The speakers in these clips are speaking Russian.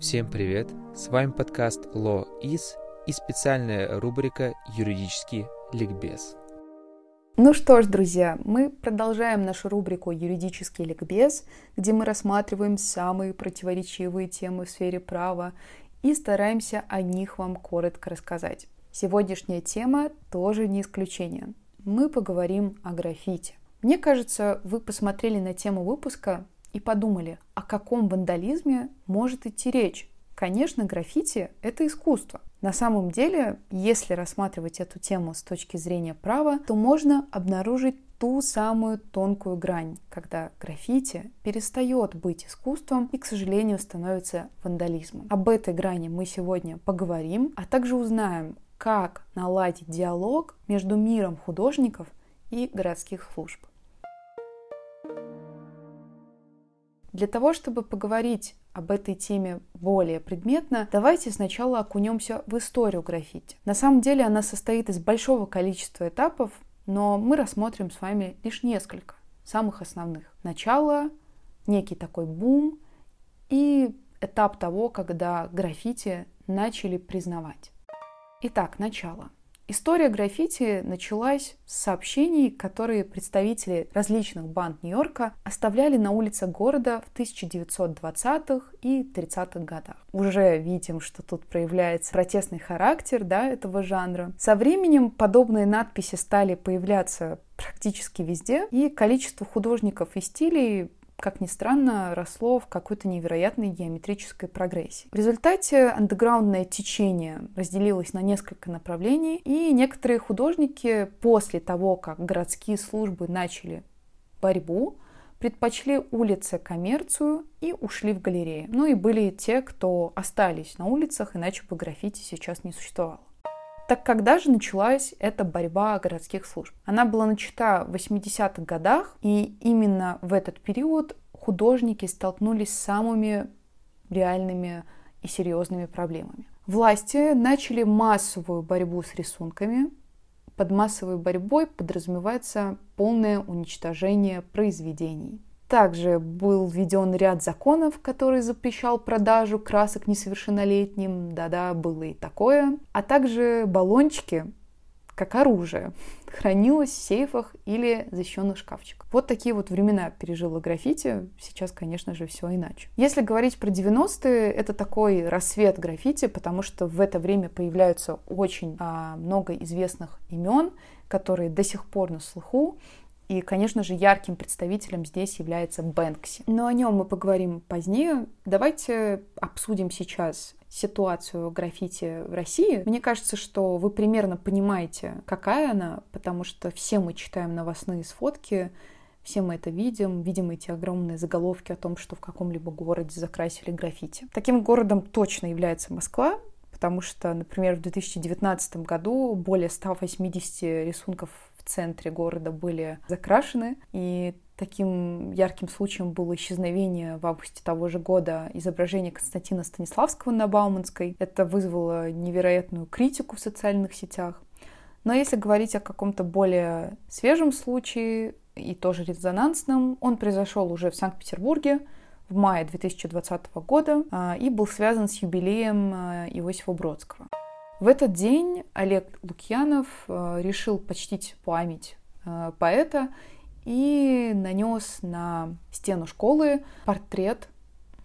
Всем привет! С вами подкаст Law Is и специальная рубрика «Юридический ликбез». Ну что ж, друзья, мы продолжаем нашу рубрику «Юридический ликбез», где мы рассматриваем самые противоречивые темы в сфере права и стараемся о них вам коротко рассказать. Сегодняшняя тема тоже не исключение. Мы поговорим о граффити. Мне кажется, вы посмотрели на тему выпуска и подумали, о каком вандализме может идти речь. Конечно, граффити — это искусство. На самом деле, если рассматривать эту тему с точки зрения права, то можно обнаружить ту самую тонкую грань, когда граффити перестает быть искусством и, к сожалению, становится вандализмом. Об этой грани мы сегодня поговорим, а также узнаем, как наладить диалог между миром художников и городских служб. Для того, чтобы поговорить об этой теме более предметно, давайте сначала окунемся в историю граффити. На самом деле она состоит из большого количества этапов, но мы рассмотрим с вами лишь несколько самых основных. Начало, некий такой бум и этап того, когда граффити начали признавать. Итак, начало. История граффити началась с сообщений, которые представители различных банд Нью-Йорка оставляли на улицах города в 1920-х и 30-х годах. Уже видим, что тут проявляется протестный характер да, этого жанра. Со временем подобные надписи стали появляться практически везде, и количество художников и стилей как ни странно, росло в какой-то невероятной геометрической прогрессии. В результате андеграундное течение разделилось на несколько направлений, и некоторые художники после того, как городские службы начали борьбу, предпочли улицы коммерцию и ушли в галереи. Ну и были те, кто остались на улицах, иначе бы граффити сейчас не существовало. Так когда же началась эта борьба городских служб? Она была начата в 80-х годах, и именно в этот период художники столкнулись с самыми реальными и серьезными проблемами. Власти начали массовую борьбу с рисунками. Под массовой борьбой подразумевается полное уничтожение произведений. Также был введен ряд законов, который запрещал продажу красок несовершеннолетним. Да-да, было и такое. А также баллончики, как оружие, хранилось в сейфах или защищенных шкафчиках. Вот такие вот времена пережила граффити. Сейчас, конечно же, все иначе. Если говорить про 90-е, это такой рассвет граффити, потому что в это время появляются очень а, много известных имен, которые до сих пор на слуху. И, конечно же, ярким представителем здесь является Бэнкси. Но о нем мы поговорим позднее. Давайте обсудим сейчас ситуацию граффити в России. Мне кажется, что вы примерно понимаете, какая она, потому что все мы читаем новостные сфотки, все мы это видим, видим эти огромные заголовки о том, что в каком-либо городе закрасили граффити. Таким городом точно является Москва, потому что, например, в 2019 году более 180 рисунков центре города были закрашены. И таким ярким случаем было исчезновение в августе того же года изображения Константина Станиславского на Бауманской. Это вызвало невероятную критику в социальных сетях. Но если говорить о каком-то более свежем случае и тоже резонансном, он произошел уже в Санкт-Петербурге в мае 2020 года а, и был связан с юбилеем а, Иосифа Бродского. В этот день Олег Лукьянов э, решил почтить память э, поэта и нанес на стену школы портрет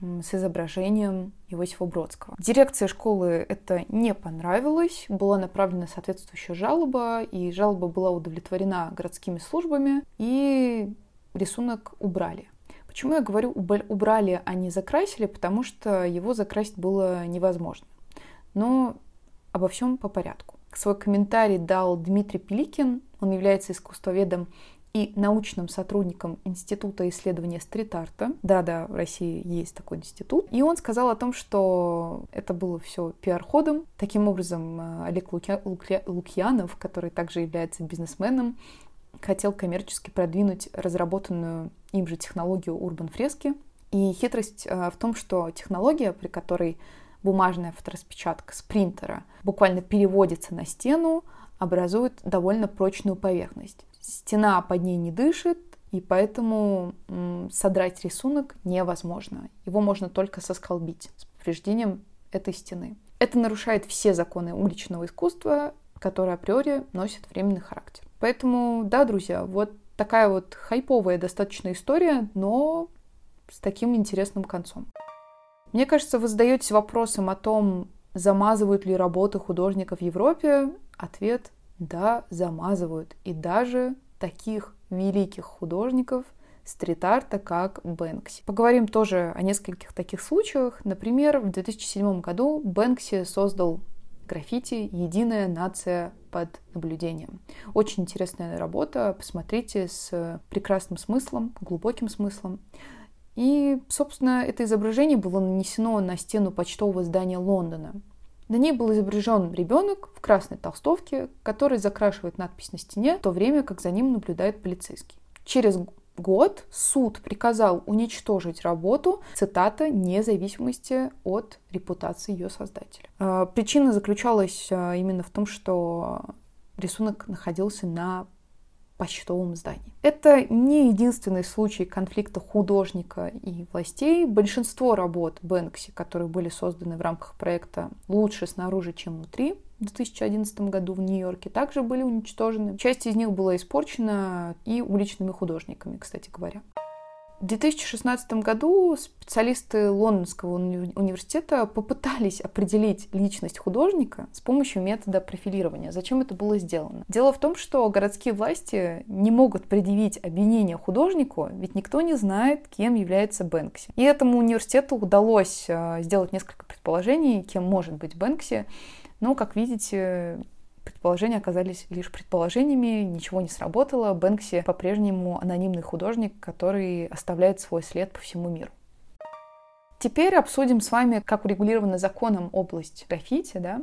с изображением Иосифа Бродского. Дирекции школы это не понравилось, была направлена соответствующая жалоба, и жалоба была удовлетворена городскими службами, и рисунок убрали. Почему я говорю убрали, а не закрасили? Потому что его закрасить было невозможно. Но обо всем по порядку. Свой комментарий дал Дмитрий Пеликин, он является искусствоведом и научным сотрудником Института исследования стрит-арта. Да-да, в России есть такой институт. И он сказал о том, что это было все пиар-ходом. Таким образом, э, Олег Лукья... Лукья... Лукьянов, который также является бизнесменом, хотел коммерчески продвинуть разработанную им же технологию Urban фрески. И хитрость э, в том, что технология, при которой бумажная фотораспечатка с принтера буквально переводится на стену, образует довольно прочную поверхность. Стена под ней не дышит, и поэтому содрать рисунок невозможно. Его можно только сосколбить с повреждением этой стены. Это нарушает все законы уличного искусства, которые априори носят временный характер. Поэтому, да, друзья, вот такая вот хайповая достаточно история, но с таким интересным концом. Мне кажется, вы задаетесь вопросом о том, замазывают ли работы художников в Европе. Ответ – да, замазывают. И даже таких великих художников стрит-арта, как Бэнкси. Поговорим тоже о нескольких таких случаях. Например, в 2007 году Бэнкси создал граффити «Единая нация под наблюдением». Очень интересная работа, посмотрите, с прекрасным смыслом, глубоким смыслом. И, собственно, это изображение было нанесено на стену почтового здания Лондона. На ней был изображен ребенок в красной толстовке, который закрашивает надпись на стене, в то время как за ним наблюдает полицейский. Через год суд приказал уничтожить работу, цитата, независимости от репутации ее создателя. А, причина заключалась а, именно в том, что рисунок находился на почтовом здании. Это не единственный случай конфликта художника и властей. Большинство работ Бэнкси, которые были созданы в рамках проекта «Лучше снаружи, чем внутри», в 2011 году в Нью-Йорке также были уничтожены. Часть из них была испорчена и уличными художниками, кстати говоря. В 2016 году специалисты Лондонского уни- университета попытались определить личность художника с помощью метода профилирования. Зачем это было сделано? Дело в том, что городские власти не могут предъявить обвинение художнику, ведь никто не знает, кем является Бэнкси. И этому университету удалось э, сделать несколько предположений, кем может быть Бэнкси. Но, как видите, предположения оказались лишь предположениями, ничего не сработало. Бэнкси по-прежнему анонимный художник, который оставляет свой след по всему миру. Теперь обсудим с вами, как урегулирована законом область граффити, да,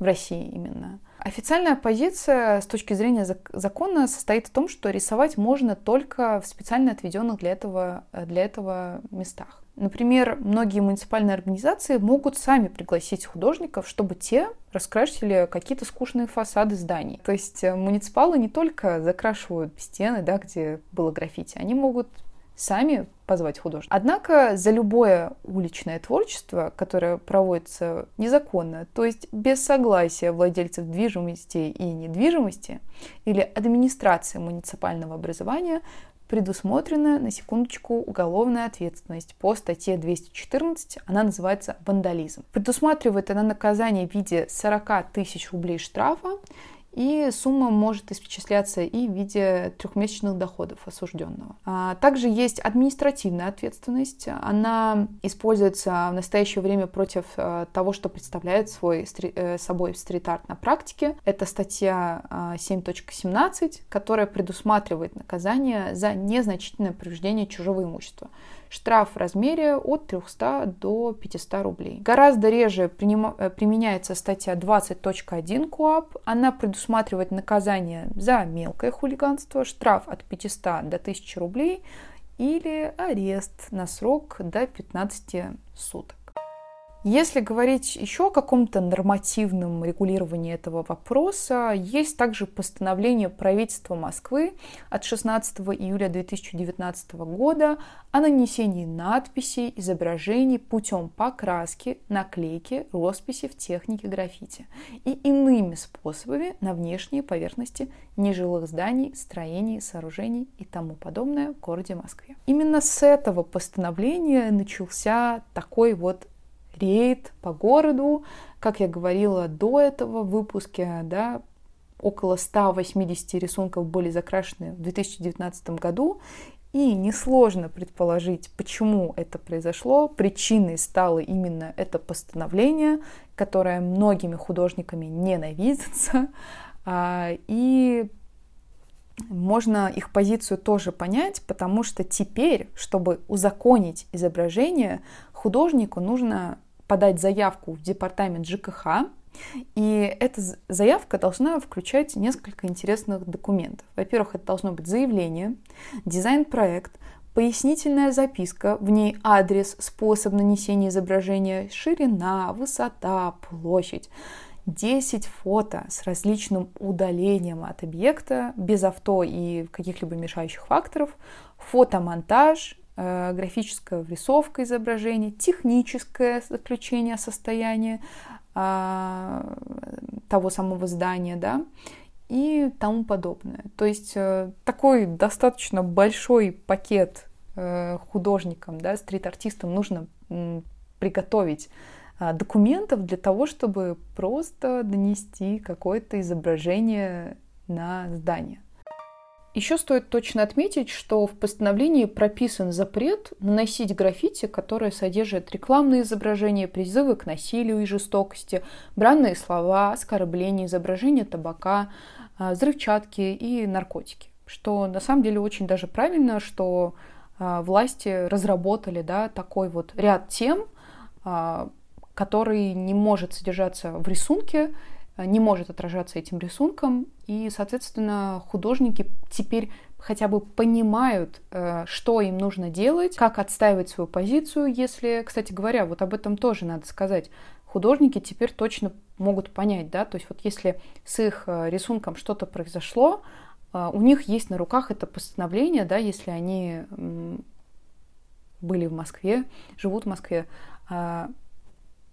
в России именно. Официальная позиция с точки зрения закона состоит в том, что рисовать можно только в специально отведенных для этого, для этого местах. Например, многие муниципальные организации могут сами пригласить художников, чтобы те раскрасили какие-то скучные фасады зданий. То есть э, муниципалы не только закрашивают стены, да, где было граффити, они могут сами позвать художника. Однако за любое уличное творчество, которое проводится незаконно, то есть без согласия владельцев движимости и недвижимости или администрации муниципального образования, предусмотрена, на секундочку, уголовная ответственность по статье 214, она называется вандализм. Предусматривает она наказание в виде 40 тысяч рублей штрафа и сумма может исчисляться и в виде трехмесячных доходов осужденного. А также есть административная ответственность. Она используется в настоящее время против э, того, что представляет свой, э, собой стрит-арт на практике. Это статья 7.17, э, которая предусматривает наказание за незначительное повреждение чужого имущества штраф в размере от 300 до 500 рублей. Гораздо реже э, применяется статья 20.1 КОАП. Она предусматривает наказание за мелкое хулиганство, штраф от 500 до 1000 рублей или арест на срок до 15 суток. Если говорить еще о каком-то нормативном регулировании этого вопроса, есть также постановление правительства Москвы от 16 июля 2019 года о нанесении надписей, изображений путем покраски, наклейки, росписи в технике граффити и иными способами на внешние поверхности нежилых зданий, строений, сооружений и тому подобное в городе Москве. Именно с этого постановления начался такой вот рейд по городу. Как я говорила до этого в выпуске, да, около 180 рисунков были закрашены в 2019 году. И несложно предположить, почему это произошло. Причиной стало именно это постановление, которое многими художниками ненавидится. А, и можно их позицию тоже понять, потому что теперь, чтобы узаконить изображение, художнику нужно подать заявку в департамент ЖКХ, и эта заявка должна включать несколько интересных документов. Во-первых, это должно быть заявление, дизайн-проект, пояснительная записка, в ней адрес, способ нанесения изображения, ширина, высота, площадь, 10 фото с различным удалением от объекта, без авто и каких-либо мешающих факторов, фотомонтаж, графическая врисовка изображения, техническое заключение состояния э, того самого здания, да, и тому подобное. То есть э, такой достаточно большой пакет э, художникам, да, стрит-артистам нужно приготовить а, документов для того, чтобы просто донести какое-то изображение на здание. Еще стоит точно отметить, что в постановлении прописан запрет наносить граффити, которые содержат рекламные изображения, призывы к насилию и жестокости, бранные слова, оскорбления, изображения табака, а, взрывчатки и наркотики. Что на самом деле очень даже правильно, что а, власти разработали да, такой вот ряд тем, который не может содержаться в рисунке, не может отражаться этим рисунком, и, соответственно, художники теперь хотя бы понимают, э, что им нужно делать, как отстаивать свою позицию, если, кстати говоря, вот об этом тоже надо сказать, художники теперь точно могут понять, да, то есть вот если с их э, рисунком что-то произошло, у них есть на руках это постановление, да, если они были в Москве, живут в Москве, а,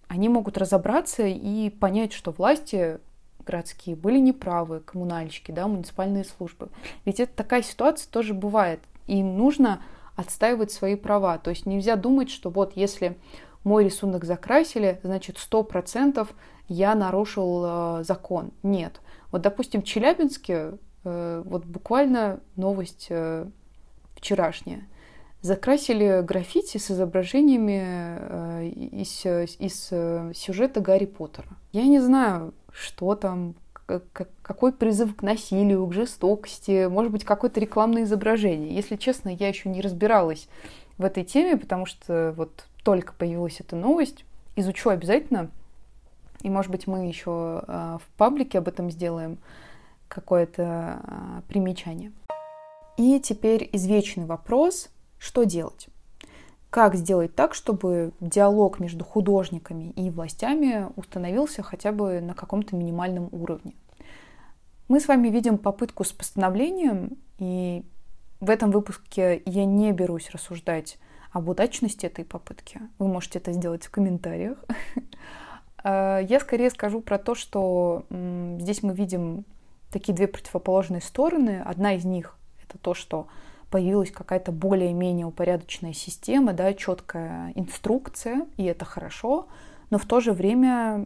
они могут разобраться и понять, что власти городские были неправы, коммунальщики, да, муниципальные службы. Ведь это такая ситуация тоже бывает. И нужно отстаивать свои права. То есть нельзя думать, что вот если мой рисунок закрасили, значит, сто процентов я нарушил э, закон. Нет. Вот, допустим, в Челябинске, э, вот буквально новость э, вчерашняя – закрасили граффити с изображениями э, из, из э, сюжета Гарри Поттера. Я не знаю, что там, какой призыв к насилию, к жестокости, может быть, какое-то рекламное изображение. Если честно, я еще не разбиралась в этой теме, потому что вот только появилась эта новость. Изучу обязательно. И, может быть, мы еще э, в паблике об этом сделаем какое-то примечание. И теперь извечный вопрос – что делать? Как сделать так, чтобы диалог между художниками и властями установился хотя бы на каком-то минимальном уровне? Мы с вами видим попытку с постановлением, и в этом выпуске я не берусь рассуждать об удачности этой попытки. Вы можете это сделать в комментариях. А, я скорее скажу про то, что здесь мы видим такие две противоположные стороны. Одна из них это то, что появилась какая-то более-менее упорядоченная система, да, четкая инструкция, и это хорошо, но в то же время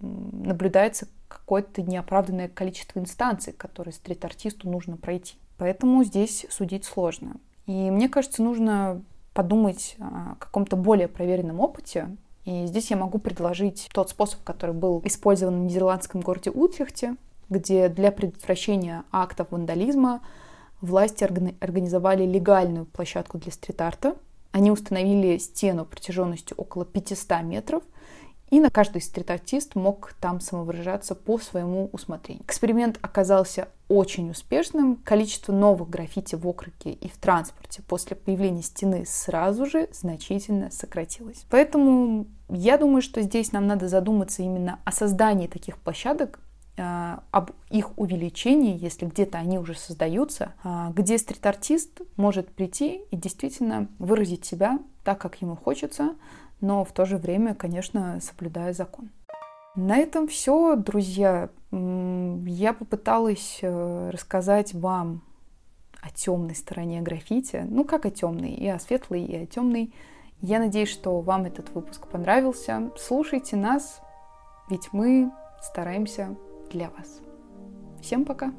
наблюдается какое-то неоправданное количество инстанций, которые стрит-артисту нужно пройти. Поэтому здесь судить сложно. И мне кажется, нужно подумать о каком-то более проверенном опыте. И здесь я могу предложить тот способ, который был использован в нидерландском городе Утрехте, где для предотвращения актов вандализма власти организовали легальную площадку для стрит-арта. Они установили стену протяженностью около 500 метров, и на каждый стрит-артист мог там самовыражаться по своему усмотрению. Эксперимент оказался очень успешным. Количество новых граффити в округе и в транспорте после появления стены сразу же значительно сократилось. Поэтому я думаю, что здесь нам надо задуматься именно о создании таких площадок, об их увеличении, если где-то они уже создаются, а, где стрит-артист может прийти и действительно выразить себя так, как ему хочется, но в то же время, конечно, соблюдая закон. На этом все, друзья. Я попыталась э, рассказать вам о темной стороне граффити. Ну, как о темной, и о светлой, и о темной. Я надеюсь, что вам этот выпуск понравился. Слушайте нас, ведь мы стараемся для вас. Всем пока!